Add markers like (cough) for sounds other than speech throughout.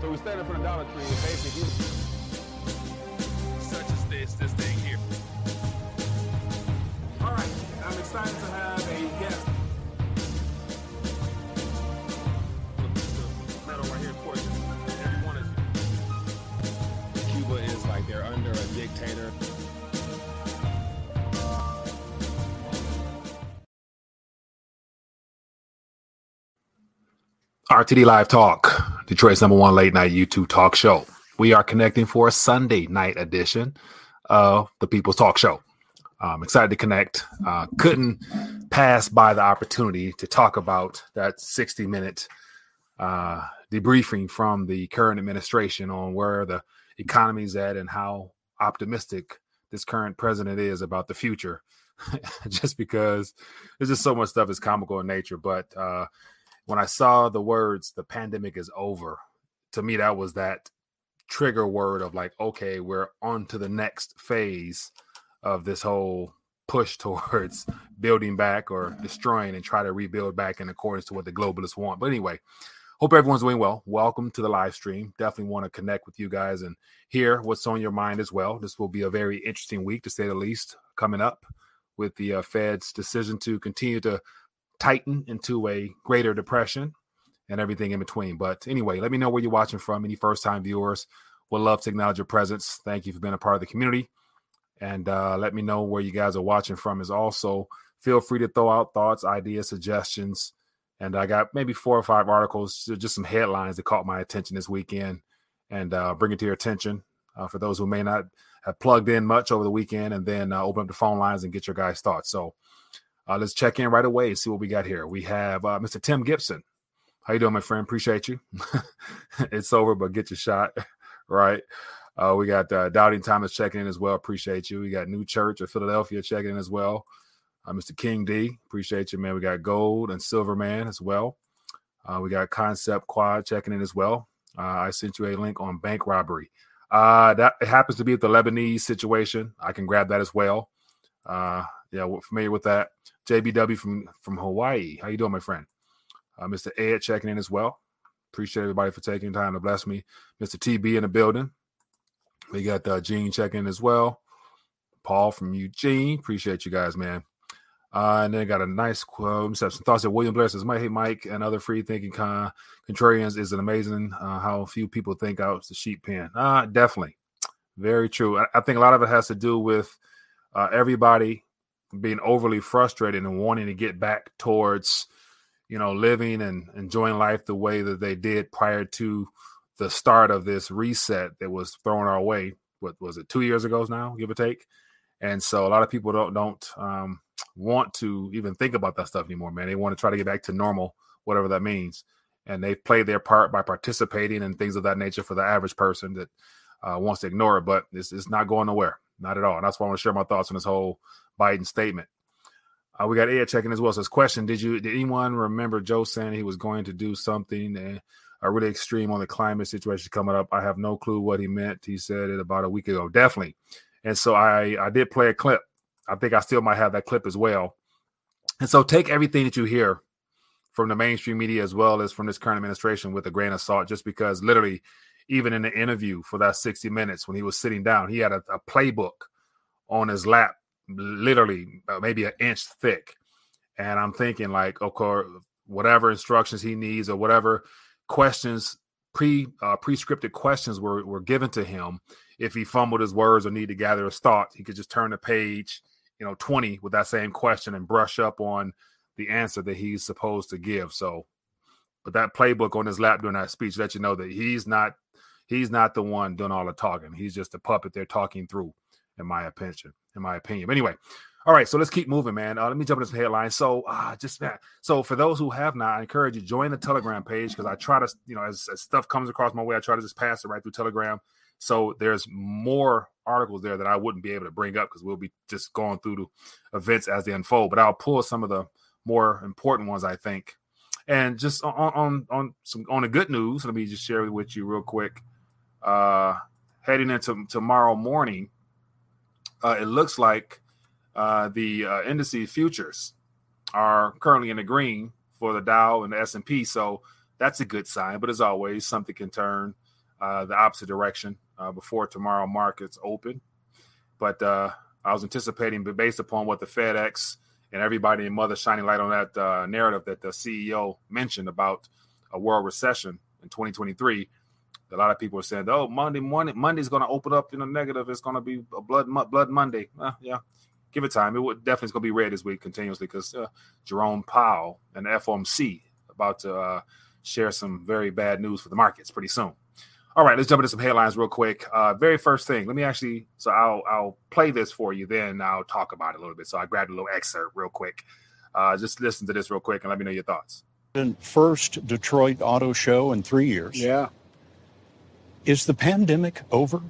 So we stand in front of Dollar Tree and basically such as this, this thing here. All right, I'm excited to have a guest. Metal right here, of. Everyone is. Cuba is like they're under a dictator. RTD Live Talk, Detroit's number one late night YouTube talk show. We are connecting for a Sunday night edition of the People's Talk Show. I'm excited to connect. Uh, couldn't pass by the opportunity to talk about that 60 minute uh, debriefing from the current administration on where the economy's at and how optimistic this current president is about the future. (laughs) just because there's just so much stuff is comical in nature. But uh, when I saw the words "the pandemic is over," to me that was that trigger word of like, okay, we're on to the next phase of this whole push towards (laughs) building back or destroying and try to rebuild back in accordance to what the globalists want. But anyway, hope everyone's doing well. Welcome to the live stream. Definitely want to connect with you guys and hear what's on your mind as well. This will be a very interesting week, to say the least, coming up with the uh, Fed's decision to continue to tighten into a greater depression and everything in between. But anyway, let me know where you're watching from. Any first time viewers would love to acknowledge your presence. Thank you for being a part of the community. And uh, let me know where you guys are watching from. Is also feel free to throw out thoughts, ideas, suggestions. And I got maybe four or five articles, just some headlines that caught my attention this weekend, and uh, bring it to your attention uh, for those who may not have plugged in much over the weekend, and then uh, open up the phone lines and get your guys' thoughts. So uh, let's check in right away and see what we got here. We have uh, Mr. Tim Gibson. How you doing, my friend? Appreciate you. (laughs) it's over, but get your shot (laughs) right. Uh, we got uh, Doubting Thomas checking in as well. Appreciate you. We got New Church of Philadelphia checking in as well. Uh, Mr. King D, appreciate you, man. We got Gold and Silver Man as well. Uh, we got Concept Quad checking in as well. Uh, I sent you a link on bank robbery. Uh, that happens to be with the Lebanese situation. I can grab that as well. Yeah, we're familiar with that. JBW from from Hawaii. How you doing, my friend? Uh, Mr. Ed checking in as well. Appreciate everybody for taking time to bless me. Mr. TB in the building. We got uh, Gene checking in as well. Paul from Eugene. Appreciate you guys, man. Uh, and then got a nice quote. Some thoughts that William Blair says, "My hey Mike and other free thinking con- contrarians is an amazing uh, how few people think out the sheep pen." Uh, definitely, very true. I, I, think a lot of it has to do with uh, everybody being overly frustrated and wanting to get back towards, you know, living and enjoying life the way that they did prior to the start of this reset that was thrown our way. What was it? Two years ago now, give or take. And so a lot of people don't don't um, want to even think about that stuff anymore, man. They want to try to get back to normal, whatever that means. And they've played their part by participating and things of that nature for the average person that uh, wants to ignore it. But it's, it's not going nowhere, not at all. And that's why I want to share my thoughts on this whole Biden statement. Uh, we got Ed checking as well. So, Says question: Did you did anyone remember Joe saying he was going to do something uh, uh, really extreme on the climate situation coming up? I have no clue what he meant. He said it about a week ago. Definitely. And so I I did play a clip. I think I still might have that clip as well. And so take everything that you hear from the mainstream media as well as from this current administration with a grain of salt, just because literally, even in the interview for that 60 minutes when he was sitting down, he had a, a playbook on his lap literally uh, maybe an inch thick. And I'm thinking like, of course, whatever instructions he needs or whatever questions pre uh, prescripted questions were were given to him. If he fumbled his words or need to gather his thoughts, he could just turn the page, you know, 20 with that same question and brush up on the answer that he's supposed to give. So, but that playbook on his lap during that speech let you know that he's not he's not the one doing all the talking. He's just a puppet they're talking through, in my opinion in my opinion. But anyway, all right, so let's keep moving, man. Uh, let me jump into some headlines. So, uh, just man, so for those who have not, I encourage you join the Telegram page because I try to, you know, as, as, stuff comes across my way, I try to just pass it right through Telegram. So there's more articles there that I wouldn't be able to bring up because we'll be just going through the events as they unfold. But I'll pull some of the more important ones, I think. And just on on on some on the good news, let me just share with you real quick. Uh, heading into tomorrow morning, uh, it looks like uh, the uh, indices futures are currently in the green for the Dow and the S and P. So that's a good sign. But as always, something can turn uh, the opposite direction uh, before tomorrow markets open. But uh, I was anticipating, but based upon what the FedEx and everybody in Mother shining light on that uh, narrative that the CEO mentioned about a world recession in 2023. A lot of people are saying, "Oh, Monday morning, Monday's going to open up in a negative. It's going to be a blood blood Monday." Uh, yeah, give it time. It would definitely is going to be red this week continuously because uh, Jerome Powell and the FOMC about to uh, share some very bad news for the markets pretty soon. All right, let's jump into some headlines real quick. Uh, very first thing, let me actually. So I'll I'll play this for you, then I'll talk about it a little bit. So I grabbed a little excerpt real quick. Uh, just listen to this real quick and let me know your thoughts. First Detroit Auto Show in three years. Yeah. Is the pandemic over?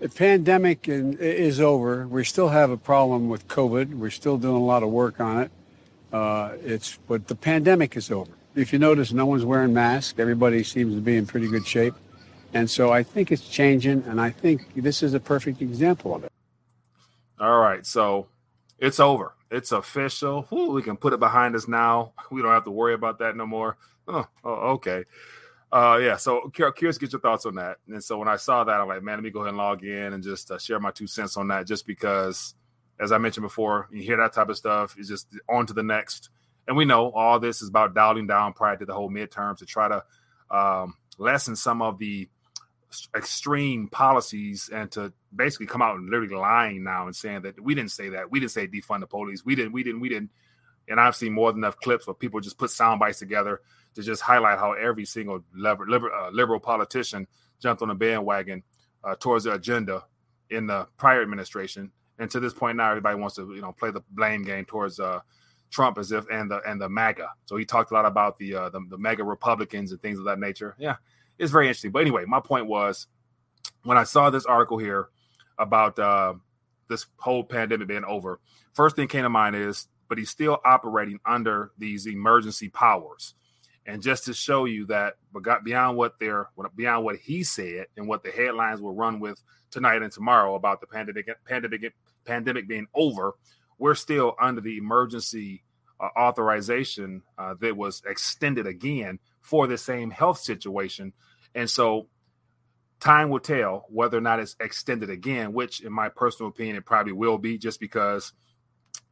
The pandemic is over. We still have a problem with COVID. We're still doing a lot of work on it. Uh, it's but the pandemic is over. If you notice, no one's wearing masks. Everybody seems to be in pretty good shape. And so I think it's changing, and I think this is a perfect example of it. All right, so it's over. It's official. Ooh, we can put it behind us now. (laughs) We don't have to worry about that no more. Oh, oh okay. Uh, yeah. So curious, get your thoughts on that. And so when I saw that, I'm like, man, let me go ahead and log in and just uh, share my two cents on that. Just because, as I mentioned before, you hear that type of stuff, it's just on to the next. And we know all this is about dialing down prior to the whole midterms to try to um, lessen some of the extreme policies and to basically come out and literally lying now and saying that we didn't say that we didn't say defund the police we didn't we didn't we didn't and I've seen more than enough clips where people just put sound bites together to just highlight how every single liberal, liberal, uh, liberal politician jumped on the bandwagon uh, towards the agenda in the prior administration, and to this point now, everybody wants to you know play the blame game towards uh, Trump as if and the and the MAGA. So he talked a lot about the, uh, the the MAGA Republicans and things of that nature. Yeah, it's very interesting. But anyway, my point was when I saw this article here about uh, this whole pandemic being over, first thing came to mind is, but he's still operating under these emergency powers. And just to show you that, but got beyond what they're beyond what he said and what the headlines will run with tonight and tomorrow about the pandemic pandemic pandemic being over, we're still under the emergency uh, authorization uh, that was extended again for the same health situation. And so time will tell whether or not it's extended again, which, in my personal opinion, it probably will be just because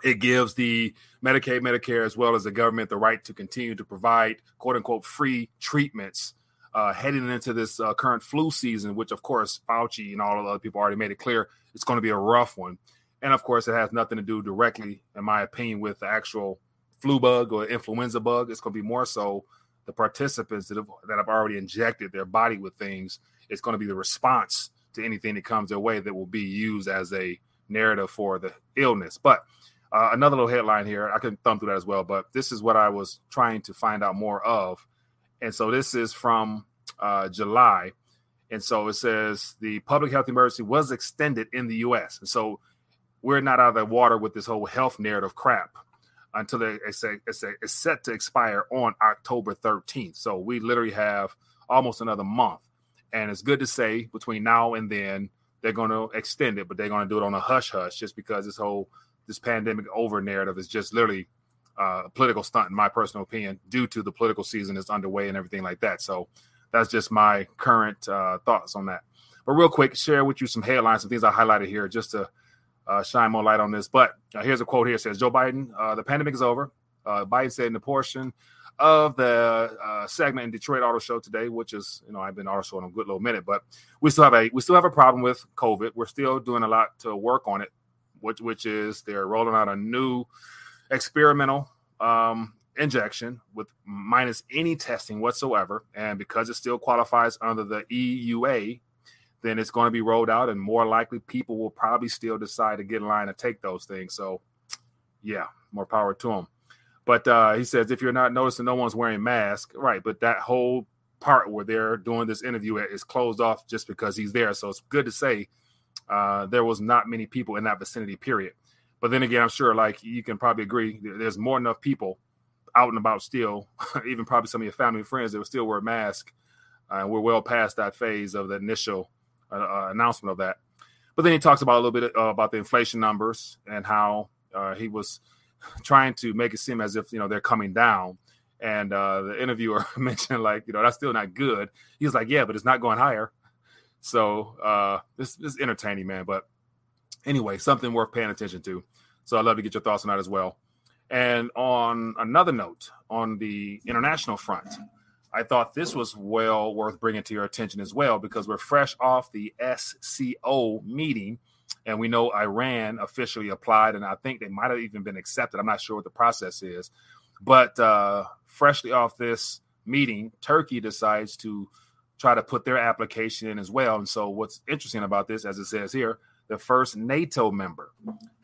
it gives the Medicaid, Medicare, as well as the government the right to continue to provide quote unquote free treatments uh, heading into this uh, current flu season, which, of course, Fauci and all of the other people already made it clear it's going to be a rough one. And of course, it has nothing to do directly, in my opinion, with the actual flu bug or influenza bug. It's going to be more so the participants that have, that have already injected their body with things, it's going to be the response to anything that comes their way that will be used as a narrative for the illness. But uh, another little headline here, I can thumb through that as well, but this is what I was trying to find out more of. And so this is from uh, July. And so it says the public health emergency was extended in the US. And so we're not out of the water with this whole health narrative crap until they, it's, it's set to expire on October 13th. So we literally have almost another month. And it's good to say between now and then they're going to extend it, but they're going to do it on a hush hush just because this whole this pandemic over narrative is just literally uh, a political stunt, in my personal opinion, due to the political season that's underway and everything like that. So that's just my current uh, thoughts on that. But real quick, share with you some headlines, some things I highlighted here just to uh, shine more light on this. But uh, here's a quote here: says Joe Biden, uh, the pandemic is over. Uh, Biden said in a portion of the segment in Detroit Auto Show today, which is you know I've been auto show in a good little minute, but we still have a we still have a problem with COVID. We're still doing a lot to work on it, which which is they're rolling out a new experimental um, injection with minus any testing whatsoever, and because it still qualifies under the EUA, then it's going to be rolled out, and more likely people will probably still decide to get in line and take those things. So, yeah, more power to them. But uh, he says if you're not noticing, no one's wearing masks, right? But that whole part where they're doing this interview is closed off just because he's there. So it's good to say uh, there was not many people in that vicinity. Period. But then again, I'm sure like you can probably agree, there's more enough people out and about still, (laughs) even probably some of your family and friends that will still wear a mask. Uh, we're well past that phase of the initial uh, announcement of that. But then he talks about a little bit uh, about the inflation numbers and how uh, he was (laughs) trying to make it seem as if you know they're coming down. And uh, the interviewer (laughs) mentioned, like, you know, that's still not good. He's like, yeah, but it's not going higher. So uh, this, this is entertaining, man. But anyway, something worth paying attention to. So I'd love to get your thoughts on that as well. And on another note, on the international front, I thought this was well worth bringing to your attention as well because we're fresh off the SCO meeting, and we know Iran officially applied, and I think they might have even been accepted. I'm not sure what the process is, but uh, freshly off this meeting, Turkey decides to try to put their application in as well. And so, what's interesting about this, as it says here, the first NATO member,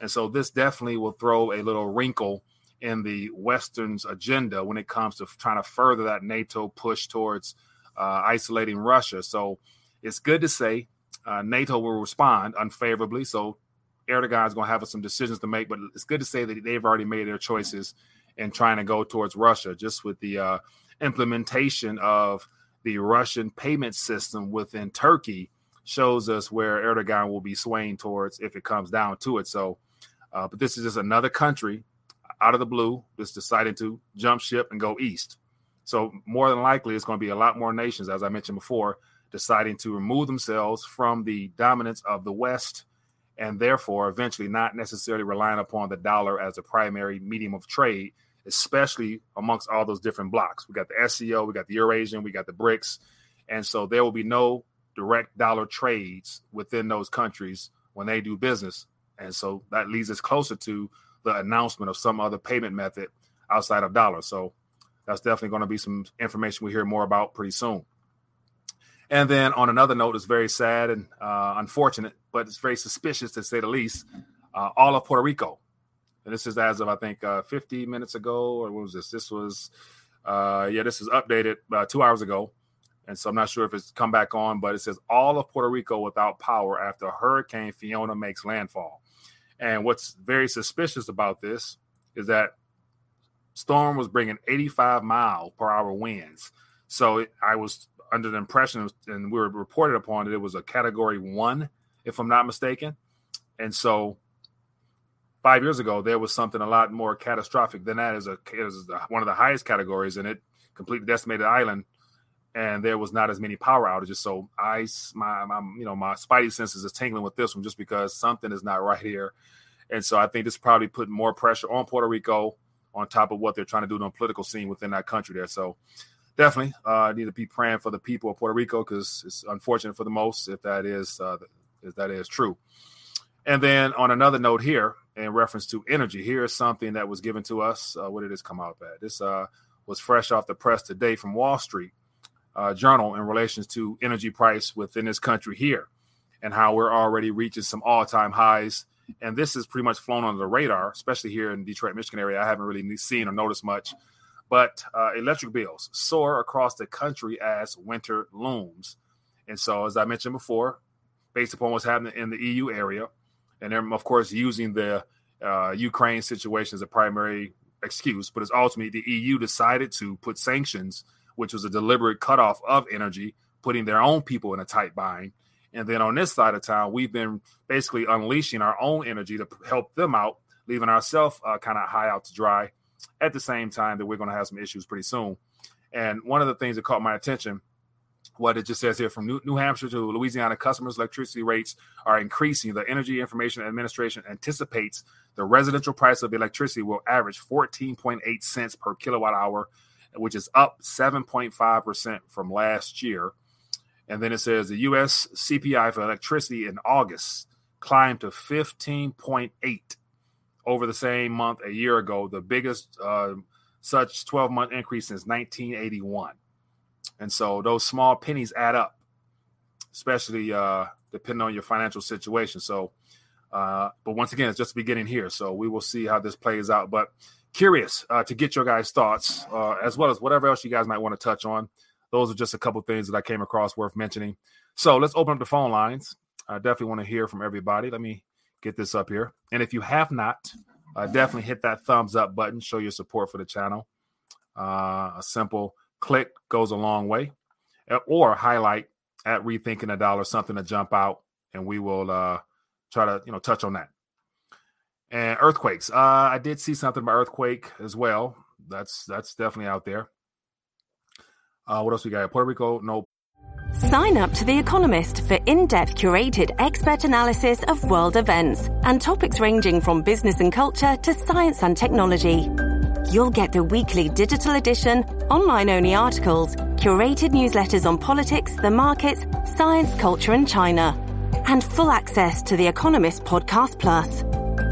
and so this definitely will throw a little wrinkle in the Western's agenda when it comes to trying to further that NATO push towards uh, isolating Russia. So it's good to say uh, NATO will respond unfavorably. So Erdogan's going to have some decisions to make, but it's good to say that they've already made their choices in trying to go towards Russia, just with the uh, implementation of the Russian payment system within Turkey shows us where Erdogan will be swaying towards if it comes down to it. So, uh, but this is just another country out of the blue just deciding to jump ship and go east. So more than likely, it's going to be a lot more nations, as I mentioned before, deciding to remove themselves from the dominance of the West, and therefore eventually not necessarily relying upon the dollar as a primary medium of trade, especially amongst all those different blocks. We got the SCO, we got the Eurasian, we got the BRICS, and so there will be no direct dollar trades within those countries when they do business, and so that leads us closer to the announcement of some other payment method outside of dollars. So that's definitely going to be some information we hear more about pretty soon. And then on another note, it's very sad and uh, unfortunate, but it's very suspicious to say the least. Uh, all of Puerto Rico, and this is as of I think uh, 50 minutes ago, or what was this? This was, uh, yeah, this is updated uh, two hours ago, and so I'm not sure if it's come back on, but it says all of Puerto Rico without power after Hurricane Fiona makes landfall. And what's very suspicious about this is that storm was bringing 85 mile per hour winds. So it, I was under the impression, and we were reported upon that it was a category one, if I'm not mistaken. And so five years ago, there was something a lot more catastrophic than that. Is a was one of the highest categories, and it completely decimated the island and there was not as many power outages. So I, my, my, you know, my spidey senses is tingling with this one just because something is not right here. And so I think this probably put more pressure on Puerto Rico on top of what they're trying to do on the political scene within that country there. So definitely uh, need to be praying for the people of Puerto Rico because it's unfortunate for the most if that is uh, if that is true. And then on another note here, in reference to energy, here is something that was given to us. Uh, what did this come out at? This uh, was fresh off the press today from Wall Street uh, journal in relations to energy price within this country here and how we're already reaching some all-time highs and this is pretty much flown under the radar especially here in detroit michigan area i haven't really seen or noticed much but uh, electric bills soar across the country as winter looms and so as i mentioned before based upon what's happening in the eu area and they're of course using the uh, ukraine situation as a primary excuse but it's ultimately the eu decided to put sanctions which was a deliberate cutoff of energy, putting their own people in a tight bind. And then on this side of town, we've been basically unleashing our own energy to help them out, leaving ourselves uh, kind of high out to dry at the same time that we're going to have some issues pretty soon. And one of the things that caught my attention, what it just says here from New, New Hampshire to Louisiana, customers' electricity rates are increasing. The Energy Information Administration anticipates the residential price of electricity will average 14.8 cents per kilowatt hour which is up 7.5% from last year. And then it says the US CPI for electricity in August climbed to 15.8 over the same month a year ago, the biggest uh, such 12 month increase since 1981. And so those small pennies add up, especially uh, depending on your financial situation. So, uh, but once again, it's just beginning here. So we will see how this plays out. But curious uh, to get your guys' thoughts, uh, as well as whatever else you guys might want to touch on. Those are just a couple things that I came across worth mentioning. So let's open up the phone lines. I definitely want to hear from everybody. Let me get this up here. And if you have not, uh, definitely hit that thumbs up button, show your support for the channel. Uh, a simple click goes a long way, or highlight at rethinking a dollar something to jump out, and we will uh, try to you know touch on that and earthquakes. Uh, I did see something about earthquake as well. that's that's definitely out there. Uh, what else we got? Puerto Rico, no. Sign up to The Economist for in depth curated expert analysis of world events and topics ranging from business and culture to science and technology. You'll get the weekly digital edition, online only articles, curated newsletters on politics, the markets, science, culture, and China, and full access to The Economist Podcast Plus.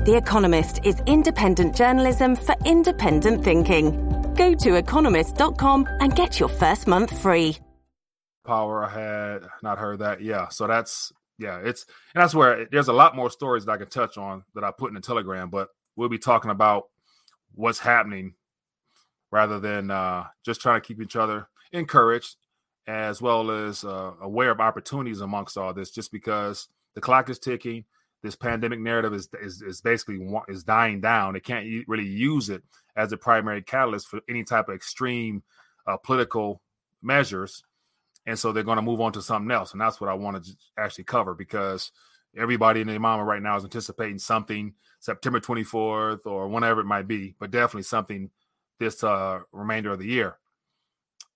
The Economist is independent journalism for independent thinking. Go to economist.com and get your first month free. Power, I had not heard that. Yeah. So that's, yeah, it's, and that's where there's a lot more stories that I can touch on that I put in the Telegram, but we'll be talking about what's happening rather than uh, just trying to keep each other encouraged as well as uh, aware of opportunities amongst all this just because the clock is ticking. This pandemic narrative is is, is basically is dying down. They can't really use it as a primary catalyst for any type of extreme uh, political measures. And so they're going to move on to something else. And that's what i wanted to actually cover because everybody in the mama right now is anticipating something September 24th or whenever it might be, but definitely something this uh, remainder of the year.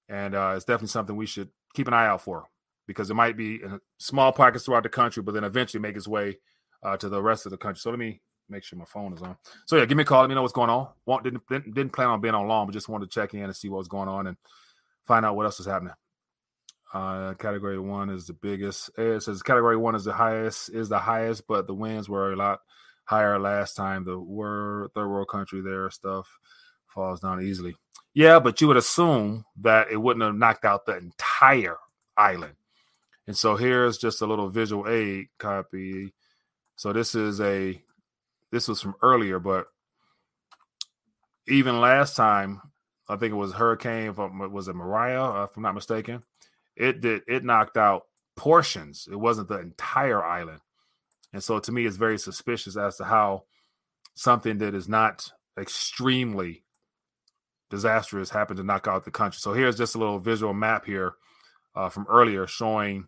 And uh, it's definitely something we should keep an eye out for because it might be in small pockets throughout the country, but then eventually make its way uh, to the rest of the country. So let me make sure my phone is on. So yeah, give me a call. Let me know what's going on. Want, didn't, didn't, plan on being on long, but just wanted to check in and see what was going on and find out what else is happening. Uh, category one is the biggest. It says category one is the highest, is the highest, but the wins were a lot higher last time. The third world country, there stuff falls down easily. Yeah, but you would assume that it wouldn't have knocked out the entire island. And so here's just a little visual aid copy. So this is a this was from earlier, but even last time, I think it was Hurricane. Was it Maria? Uh, if I'm not mistaken it did it knocked out portions. It wasn't the entire island. And so to me, it's very suspicious as to how something that is not extremely disastrous happened to knock out the country. So here's just a little visual map here uh, from earlier showing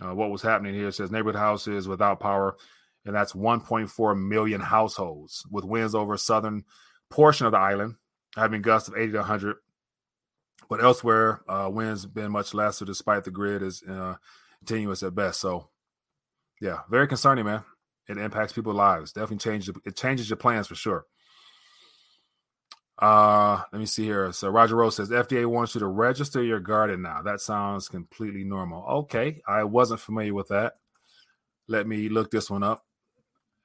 uh, what was happening here. It says neighborhood houses without power, and that's 1.4 million households with winds over southern portion of the island, having gusts of 80 to 100 but elsewhere, uh, winds been much lesser despite the grid is uh, continuous at best. So, yeah, very concerning, man. It impacts people's lives. Definitely changes. It changes your plans for sure. Uh, let me see here. So Roger Rose says FDA wants you to register your garden now. That sounds completely normal. Okay, I wasn't familiar with that. Let me look this one up.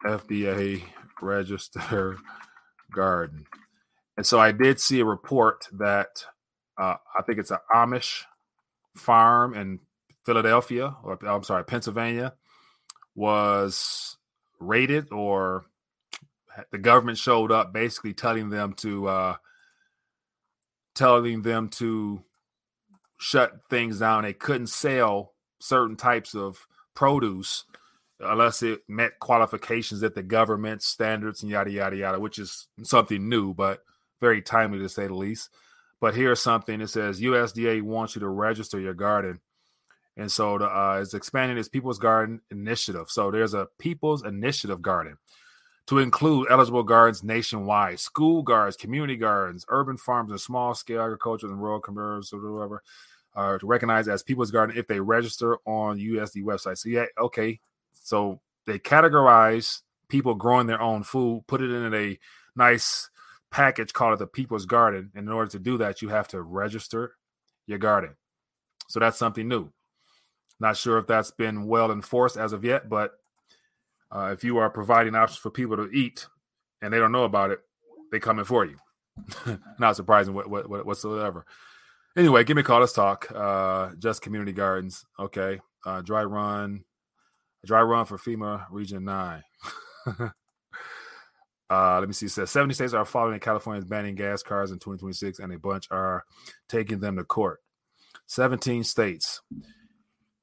FDA register garden. And so I did see a report that uh, I think it's an Amish farm in Philadelphia, or I'm sorry, Pennsylvania, was raided, or the government showed up, basically telling them to uh, telling them to shut things down. They couldn't sell certain types of produce unless it met qualifications that the government standards and yada yada yada, which is something new, but very timely to say the least. But here's something it says USDA wants you to register your garden. And so the, uh, it's expanding its People's Garden initiative. So there's a People's Initiative Garden to include eligible gardens nationwide, school gardens, community gardens, urban farms, and small scale agriculture and rural commerce or whatever are recognized as People's Garden if they register on USD website. So yeah, okay. So they categorize people growing their own food, put it in a nice package called the People's Garden. And in order to do that, you have to register your garden. So that's something new. Not sure if that's been well enforced as of yet, but uh, if you are providing options for people to eat and they don't know about it, they coming for you. (laughs) Not surprising what, what, whatsoever. Anyway, give me a call. Let's talk. Uh, just community gardens. Okay. Uh, dry run. Dry run for FEMA Region 9. (laughs) Uh, let me see. It says 70 states are following California's banning gas cars in 2026, and a bunch are taking them to court. 17 states.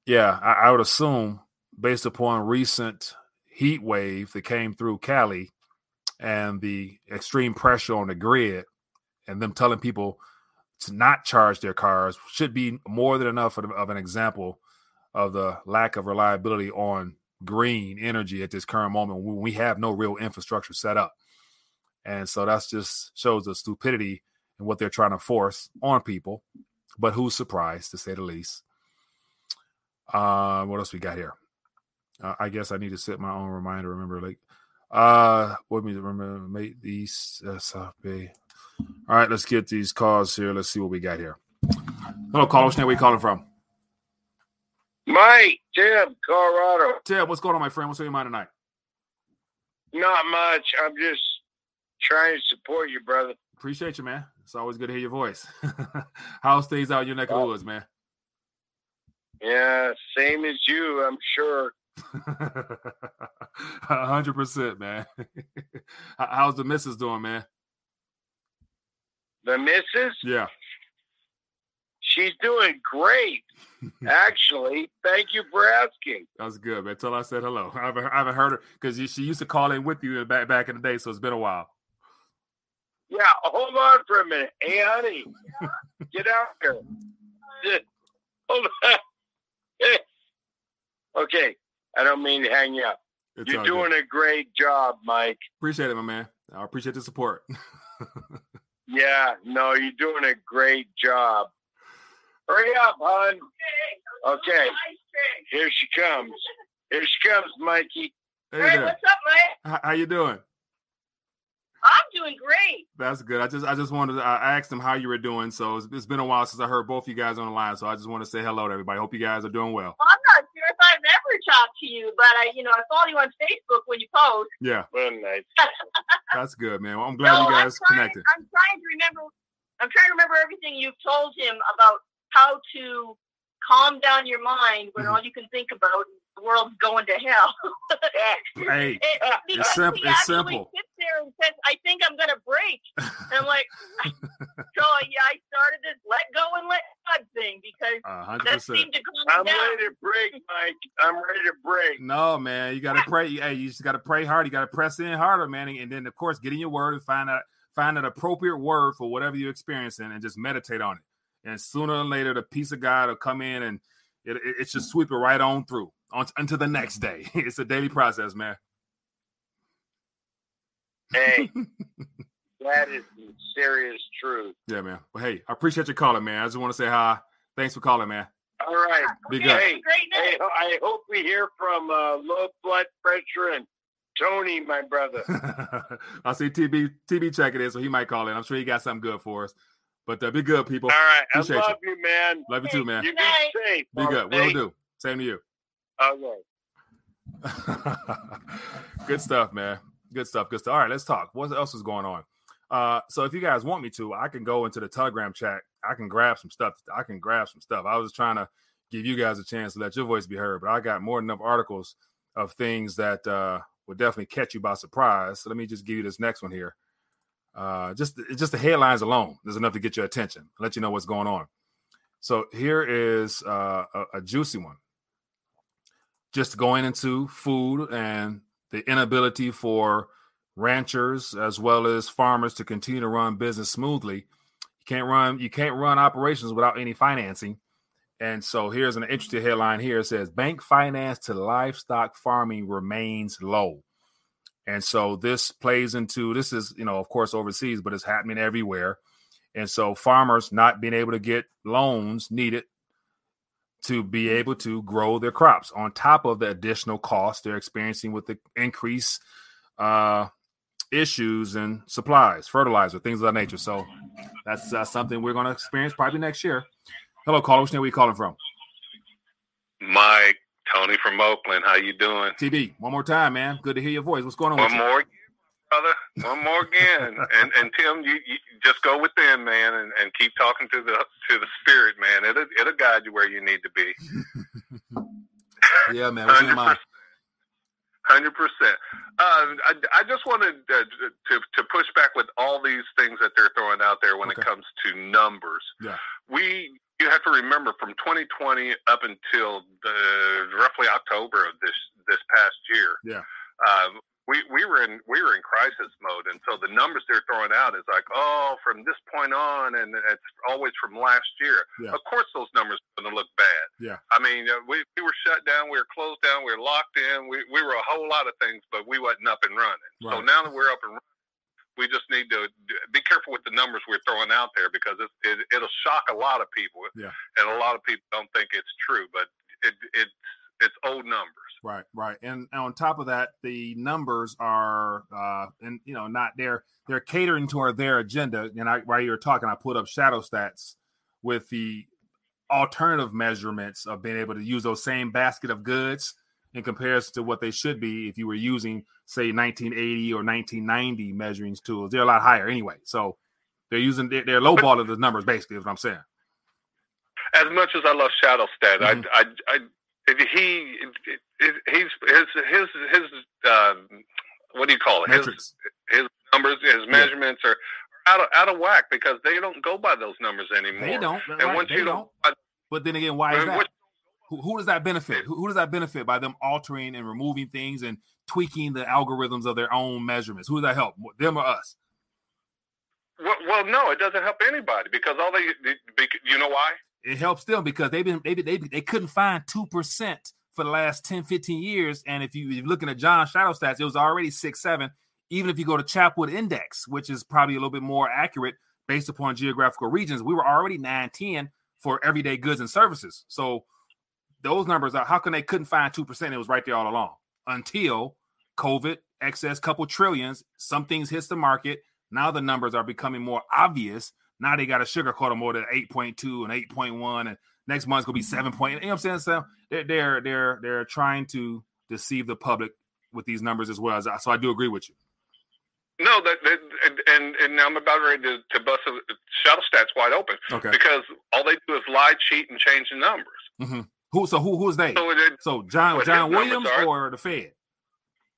Yeah, I, I would assume, based upon recent heat wave that came through Cali and the extreme pressure on the grid, and them telling people to not charge their cars should be more than enough of, of an example of the lack of reliability on green energy at this current moment when we have no real infrastructure set up. And so that's just shows the stupidity and what they're trying to force on people. But who's surprised, to say the least? Uh, what else we got here? Uh, I guess I need to set my own reminder. Remember, like, uh, what me to remember, make these uh, South Bay. All right, let's get these calls here. Let's see what we got here. Hello, caller. Where you calling from? Mike, Tim, Colorado. Tim, what's going on, my friend? What's on your mind tonight? Not much. I'm just trying to support you, brother. Appreciate you, man. It's always good to hear your voice. (laughs) How's things out in your neck of the woods, man? Yeah, same as you, I'm sure. (laughs) hundred percent, man. (laughs) How's the missus doing, man? The missus? Yeah. She's doing great, (laughs) actually. Thank you for asking. That's good, man. Tell I said hello. I haven't, I haven't heard her because she used to call in with you back back in the day, so it's been a while. Yeah, hold on for a minute. Hey, honey, get out here. Hold on. (laughs) okay, I don't mean to hang you up. It's You're doing good. a great job, Mike. Appreciate it, my man. I appreciate the support. (laughs) yeah, no, you're doing a great job. Hurry up, hon. Okay, here she comes. Here she comes, Mikey. Hey, hey what's up, Mike? How you doing? I'm doing great. That's good. I just I just wanted to, I asked him how you were doing. So it's, it's been a while since I heard both you guys on the line. So I just want to say hello to everybody. Hope you guys are doing well. well I'm not sure if I've ever talked to you, but I you know I follow you on Facebook when you post. Yeah. Well, nice. (laughs) That's good, man. Well, I'm glad no, you guys I'm trying, connected. I'm trying to remember. I'm trying to remember everything you've told him about how to calm down your mind when mm-hmm. all you can think about is the world's going to hell. (laughs) hey, it, it's, simple. it's simple. Sits there and says, "I think I'm going to break," and I'm like, (laughs) so yeah, I started this let go and let God thing because uh, that seemed to calm I'm down. ready to break, Mike. I'm ready to break. No, man, you got to pray. hey, you just got to pray hard. You got to press in harder, man, and then of course get in your word and find out find an appropriate word for whatever you're experiencing and just meditate on it and sooner or later the peace of God will come in and it, it, it should sweep it right on through on until the next day. (laughs) it's a daily process, man. Hey, (laughs) that is the serious truth. Yeah, man. Well, hey, I appreciate you calling, man. I just want to say hi. Thanks for calling, man. All right. Be good. Hey, hey, I hope we hear from uh, low blood pressure and Tony, my brother. (laughs) I see TB TB checking in, so he might call in. I'm sure he got something good for us. But uh, be good, people. All right. Appreciate I love you. you. man. Love you too, man. You be safe. Be good. We'll do. Same to you. Okay. (laughs) good stuff, man. Good stuff. Good stuff. All right, let's talk. What else is going on? Uh, so if you guys want me to, I can go into the Telegram chat. I can grab some stuff. I can grab some stuff. I was just trying to give you guys a chance to let your voice be heard, but I got more than enough articles of things that uh, would definitely catch you by surprise. So let me just give you this next one here. Uh, just just the headlines alone is enough to get your attention, let you know what's going on. So here is uh, a, a juicy one. Just going into food and the inability for ranchers as well as farmers to continue to run business smoothly. You can't run you can't run operations without any financing. And so here's an interesting headline here. It says bank finance to livestock farming remains low. And so this plays into this is, you know, of course, overseas, but it's happening everywhere. And so farmers not being able to get loans needed to be able to grow their crops on top of the additional costs they're experiencing with the increased uh, issues and supplies, fertilizer, things of that nature. So that's uh, something we're going to experience probably next year. Hello, caller. Which name are you calling from? Mike. Tony from Oakland. How you doing? TB, one more time, man. Good to hear your voice. What's going on? One more, brother. One more again. and and Tim, you, you just go within, man, and, and keep talking to the to the spirit, man. It'll it'll guide you where you need to be. (laughs) yeah, man. (laughs) Hundred percent. Uh, I, I just wanted uh, to to push back with all these things that they're throwing out there when okay. it comes to numbers. Yeah. We you have to remember from 2020 up until the roughly October of this this past year. Yeah. Um, we, we were in we were in crisis mode, and so the numbers they're throwing out is like, oh, from this point on, and it's always from last year. Yeah. Of course, those numbers are going to look bad. Yeah, I mean, uh, we, we were shut down, we were closed down, we were locked in, we, we were a whole lot of things, but we wasn't up and running. Right. So now that we're up and running, we just need to be careful with the numbers we're throwing out there because it, it, it'll shock a lot of people. Yeah. And a lot of people don't think it's true, but it, it's it's old numbers. Right, right, and, on top of that, the numbers are, uh, and you know, not they're they're catering to toward their agenda. And I, while you were talking, I put up shadow stats with the alternative measurements of being able to use those same basket of goods in comparison to what they should be if you were using, say, 1980 or 1990 measuring tools. They're a lot higher anyway. So they're using they're, they're lowballing the numbers basically. Is what I'm saying. As much as I love Shadow Stat, mm-hmm. I, I, I, he, he's his his his uh, what do you call it? Metrics. His his numbers, his measurements yeah. are out of out of whack because they don't go by those numbers anymore. They don't. And right, once they you don't. don't but then again, why is that? who, who, does that benefit? Who, who, does that benefit by them altering and removing things and tweaking the algorithms of their own measurements? Who does that help? Them or us? Well, well no, it doesn't help anybody because all they, they you know why? It helps them because they've been they they, they couldn't find two percent for the last 10, 15 years. And if you, are looking at John Shadow stats, it was already six, seven. Even if you go to Chapwood Index, which is probably a little bit more accurate based upon geographical regions, we were already 9, 10 for everyday goods and services. So those numbers are how can they couldn't find 2%? It was right there all along until COVID, excess couple trillions, some things hits the market. Now the numbers are becoming more obvious. Now they got to sugarcoat them more than 8.2 and 8.1 and next month's gonna be seven point. You know what I'm saying? So they're they're they're they're trying to deceive the public with these numbers as well. As so I do agree with you. No, that, that and and I'm about ready to, to bust a shadow stats wide open. Okay. Because all they do is lie, cheat, and change the numbers. Mm-hmm. Who? So who? Who's they? So, it, so John John Williams are, or the Fed?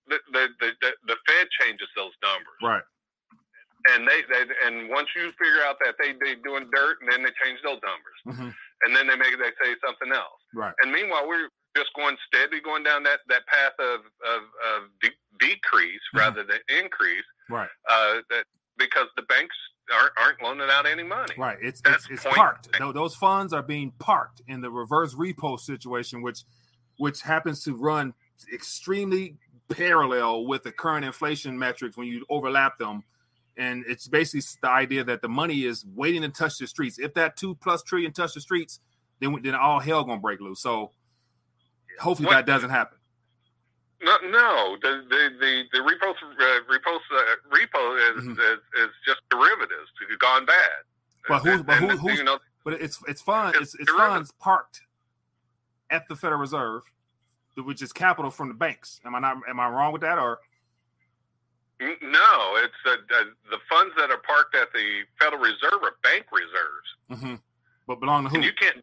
The, the the, the the Fed changes those numbers. Right. And they, they and once you figure out that they they doing dirt, and then they change those numbers. Mm-hmm and then they make they say something else. Right. And meanwhile, we're just going steadily going down that that path of of, of de- decrease mm-hmm. rather than increase. Right. Uh, that because the banks aren't aren't loaning out any money. Right. It's That's it's, it's parked. Those funds are being parked in the reverse repo situation, which which happens to run extremely parallel with the current inflation metrics when you overlap them and it's basically the idea that the money is waiting to touch the streets. If that two plus trillion touch the streets, then then all hell gonna break loose. So hopefully what? that doesn't happen. No, no. The the the, the repo uh, repo uh, repo is, mm-hmm. is, is just derivatives gone bad. But who? But who? Who's, you know, but it's it's fun. It's, it's, it's funds parked at the Federal Reserve, which is capital from the banks. Am I not? Am I wrong with that? Or no, it's uh, the funds that are parked at the Federal Reserve are bank reserves. Mm-hmm. But belong to who? And you can't.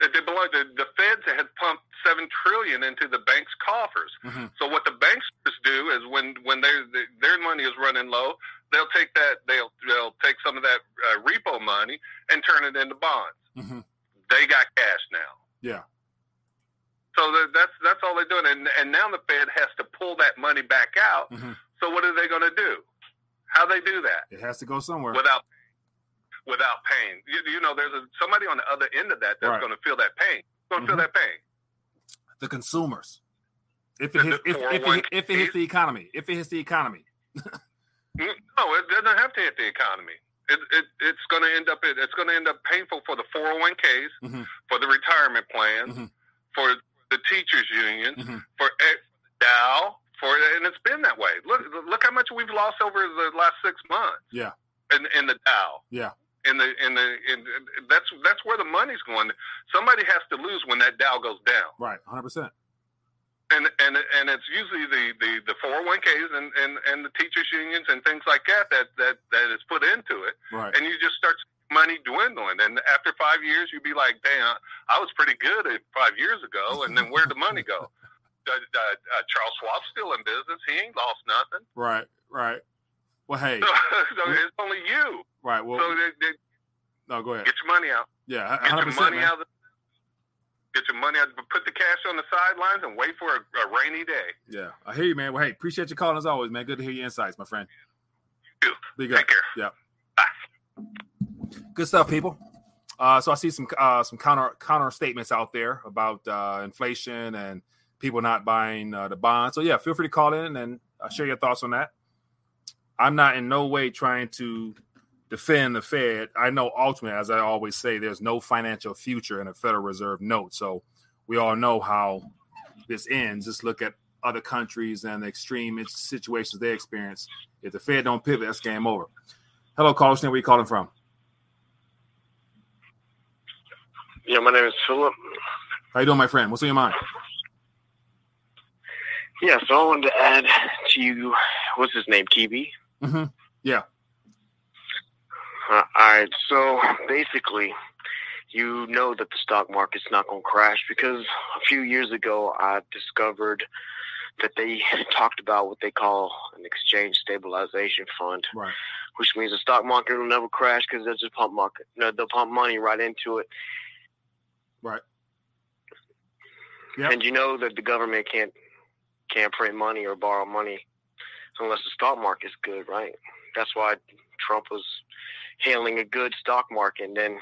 They belong. The, the Feds had pumped seven trillion into the banks' coffers. Mm-hmm. So what the banks do is when when their their money is running low, they'll take that they'll they'll take some of that uh, repo money and turn it into bonds. Mm-hmm. They got cash now. Yeah. So that's that's all they're doing, and and now the Fed has to pull that money back out. Mm-hmm. So what are they going to do? How they do that? It has to go somewhere without without pain. You, you know, there's a, somebody on the other end of that that's right. going to feel that pain. Going to mm-hmm. feel that pain. The consumers. If it, hits, if, if, it, if it hits the economy, if it hits the economy. no, it doesn't have to hit the economy. It, it, it's going to end up it's going to end up painful for the 401ks, mm-hmm. for the retirement plans, mm-hmm. for the teachers union, mm-hmm. for Dow, for it, and it's been that way. Look, look how much we've lost over the last six months. Yeah. In, in the Dow. Yeah. In the in the in, that's that's where the money's going. Somebody has to lose when that Dow goes down. Right. Hundred percent. And and and it's usually the the the 401ks and and and the teachers unions and things like that that that that is put into it. Right. And you just start money dwindling. And after five years, you'd be like, "Damn, I was pretty good at five years ago." And then where'd the money go? Uh, uh, Charles Schwab's still in business. He ain't lost nothing. Right, right. Well, hey, so, (laughs) so it's only you. Right. Well, so they, they, no, go ahead. Get your money out. Yeah, 100%, get your money man. out. Of, get your money out. Put the cash on the sidelines and wait for a, a, rainy day. Yeah, I hear you, man. Well, hey, appreciate you calling as always, man. Good to hear your insights, my friend. You too. Be good. Take care. Yeah. Bye. Good stuff, people. Uh, so I see some uh, some counter counter statements out there about uh, inflation and people not buying uh, the bond. So yeah, feel free to call in and uh, share your thoughts on that. I'm not in no way trying to defend the Fed. I know ultimately, as I always say, there's no financial future in a Federal Reserve note. So we all know how this ends. Just look at other countries and the extreme situations they experience. If the Fed don't pivot, that's game over. Hello, caller. Where you calling from? Yeah, my name is Philip. How you doing, my friend? What's on your mind? Yeah, so I wanted to add to you. What's his name? Kibi. Mm-hmm. Yeah. Uh, all right. So basically, you know that the stock market's not going to crash because a few years ago I discovered that they talked about what they call an exchange stabilization fund, right. which means the stock market will never crash because they'll just pump market, no, they'll pump money right into it. Right. Yep. And you know that the government can't can't print money or borrow money unless the stock market's good, right? That's why Trump was hailing a good stock market. And then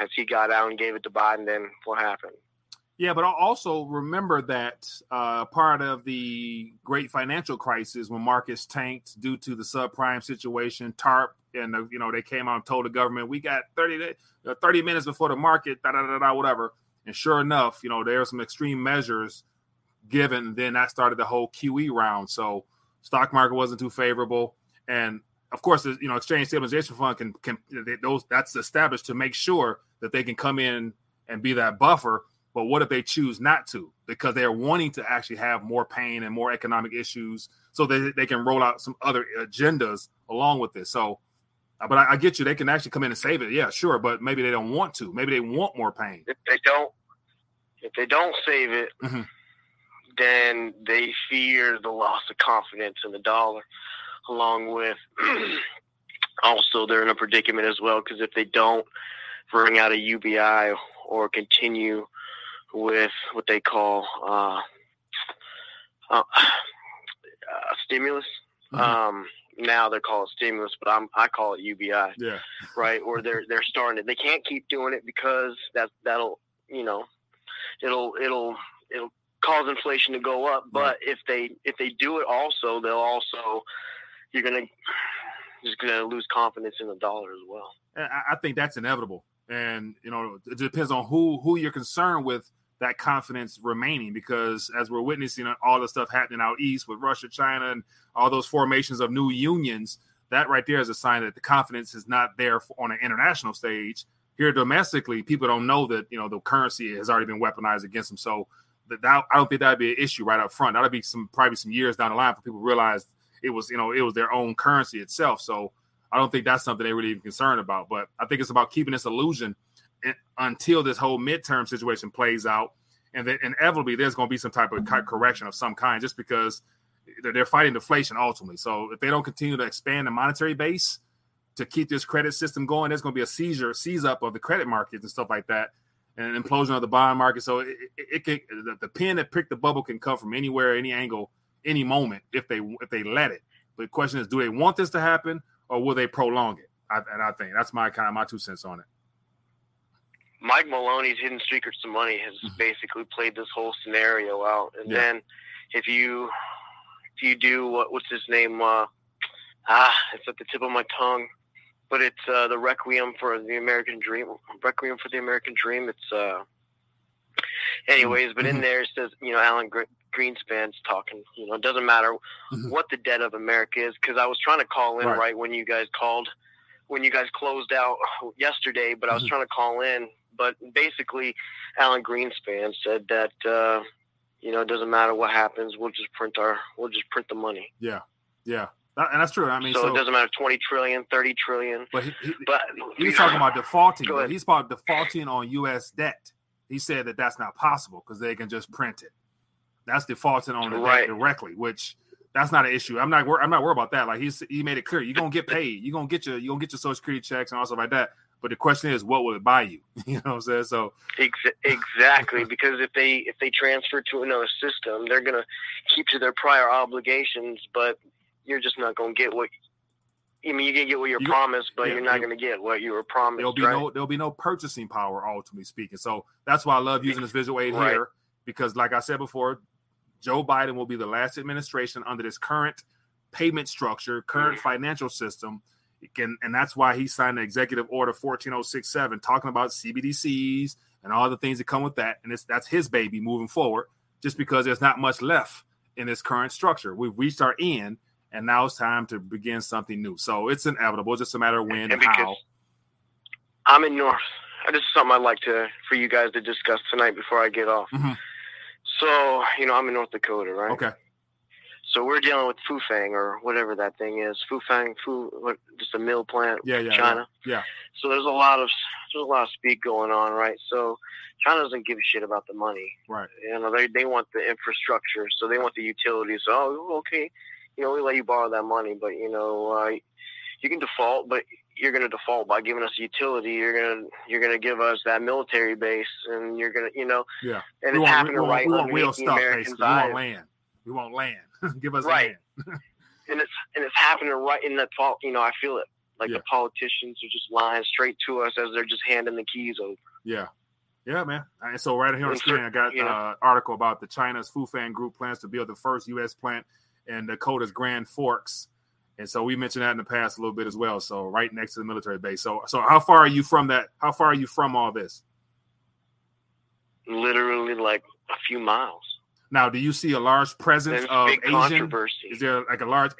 as he got out and gave it to Biden, then what happened? Yeah, but also remember that uh, part of the great financial crisis when markets tanked due to the subprime situation, TARP, and the, you know they came out and told the government we got 30, 30 minutes before the market, da da da da, whatever. And sure enough, you know there were some extreme measures given. Then that started the whole QE round. So stock market wasn't too favorable, and of course, you know, exchange stabilization fund can can those that's established to make sure that they can come in and be that buffer. But what if they choose not to because they're wanting to actually have more pain and more economic issues, so they they can roll out some other agendas along with this. So, uh, but I, I get you; they can actually come in and save it. Yeah, sure, but maybe they don't want to. Maybe they want more pain. If they don't, if they don't save it, mm-hmm. Then they fear the loss of confidence in the dollar along with (clears throat) also they're in a predicament as well because if they don't bring out a UBI or continue with what they call uh, uh, uh, stimulus. Mm-hmm. Um, now they're called stimulus, but I'm I call it UBI. Yeah. (laughs) Right. Or they're they're starting it. They can't keep doing it because that that'll you know it'll it'll it'll cause inflation to go up. But if they if they do it also, they'll also you're gonna just gonna lose confidence in the dollar as well. I think that's inevitable, and you know it depends on who who you're concerned with that confidence remaining because as we're witnessing all the stuff happening out east with Russia, China, and all those formations of new unions, that right there is a sign that the confidence is not there on an international stage. Here domestically, people don't know that you know the currency has already been weaponized against them. So that, that I don't think that'd be an issue right up front. That'll be some probably some years down the line for people to realize it was you know it was their own currency itself. So I don't think that's something they really even concerned about. But I think it's about keeping this illusion until this whole midterm situation plays out, and then inevitably there's going to be some type of mm-hmm. correction of some kind, just because they're fighting deflation ultimately. So if they don't continue to expand the monetary base to keep this credit system going, there's going to be a seizure, seize up of the credit markets and stuff like that, and an implosion of the bond market. So it, it, it can the, the pin that pricked the bubble can come from anywhere, any angle, any moment if they if they let it. But the question is, do they want this to happen or will they prolong it? I, and I think that's my kind of my two cents on it. Mike Maloney's Hidden Secrets of Money has mm-hmm. basically played this whole scenario out, and yeah. then if you if you do what what's his name? Uh, ah, it's at the tip of my tongue, but it's uh, the Requiem for the American Dream. Requiem for the American Dream. It's uh, anyways, but in mm-hmm. there it says you know Alan Greenspan's talking. You know, it doesn't matter mm-hmm. what the debt of America is because I was trying to call in right. right. when you guys called, when you guys closed out (laughs) yesterday, but I was mm-hmm. trying to call in. But basically, Alan Greenspan said that uh, you know it doesn't matter what happens. We'll just print our, we'll just print the money. Yeah, yeah. And that's true. I mean, so, so, it doesn't matter 20 trillion, 30 trillion. But, he, he, but he's talking about defaulting. He's about defaulting on U.S. debt. He said that that's not possible because they can just print it. That's defaulting on the right. directly, which that's not an issue. I'm not I'm not worried about that. Like he's he made it clear, you're gonna get paid. You're gonna get your you're gonna get your social security checks and all stuff like that. But the question is, what will it buy you? (laughs) you know what I'm saying? So exactly because if they if they transfer to another system, they're gonna keep to their prior obligations, but you're just not gonna get what. I mean, you can get what you're you, promised, but yeah, you're not going to get what you were promised. There'll be right? no, there'll be no purchasing power, ultimately speaking. So that's why I love using this visual aid right. here because, like I said before, Joe Biden will be the last administration under this current payment structure, current mm-hmm. financial system. Can, and that's why he signed the executive order 14067 talking about CBDCs and all the things that come with that. And it's that's his baby moving forward, just because there's not much left in this current structure. We've reached our end, and now it's time to begin something new. So it's inevitable, It's just a matter of when and, and how. I'm in North. This is something I'd like to for you guys to discuss tonight before I get off. Mhm. So, you know, I'm in North Dakota, right? Okay. So we're dealing with Fufang or whatever that thing is. Fufang, Fu, what, just a mill plant, Yeah, yeah, China. yeah. So there's a lot of there's a lot of speak going on, right? So China doesn't give a shit about the money. Right. You know, they they want the infrastructure, so they want the utilities. Oh, okay, you know, we let you borrow that money, but you know, uh, you can default, but you're going to default by giving us a utility. You're going to you're going to give us that military base, and you're going to, you know, Yeah. and we it's want, happening we want, right we want real the stuff, basically. We want land. We want land. (laughs) Give us Right. land. (laughs) and it's and it's happening right in fault. You know, I feel it. Like Yeah. the politicians are just lying straight to us as they're just handing the keys over. Yeah. Yeah, man. And so right here on the screen, I got an uh article about the China's Fufeng Group plans to build the first U.S. plant in Dakota's Grand Forks. And so we mentioned that in the past a little bit as well. So right next to the military base. So so how far are you from that? How far are you from all this? Literally like a few miles. Now, do you see a large presence There's of Asian? controversy. Is there like a large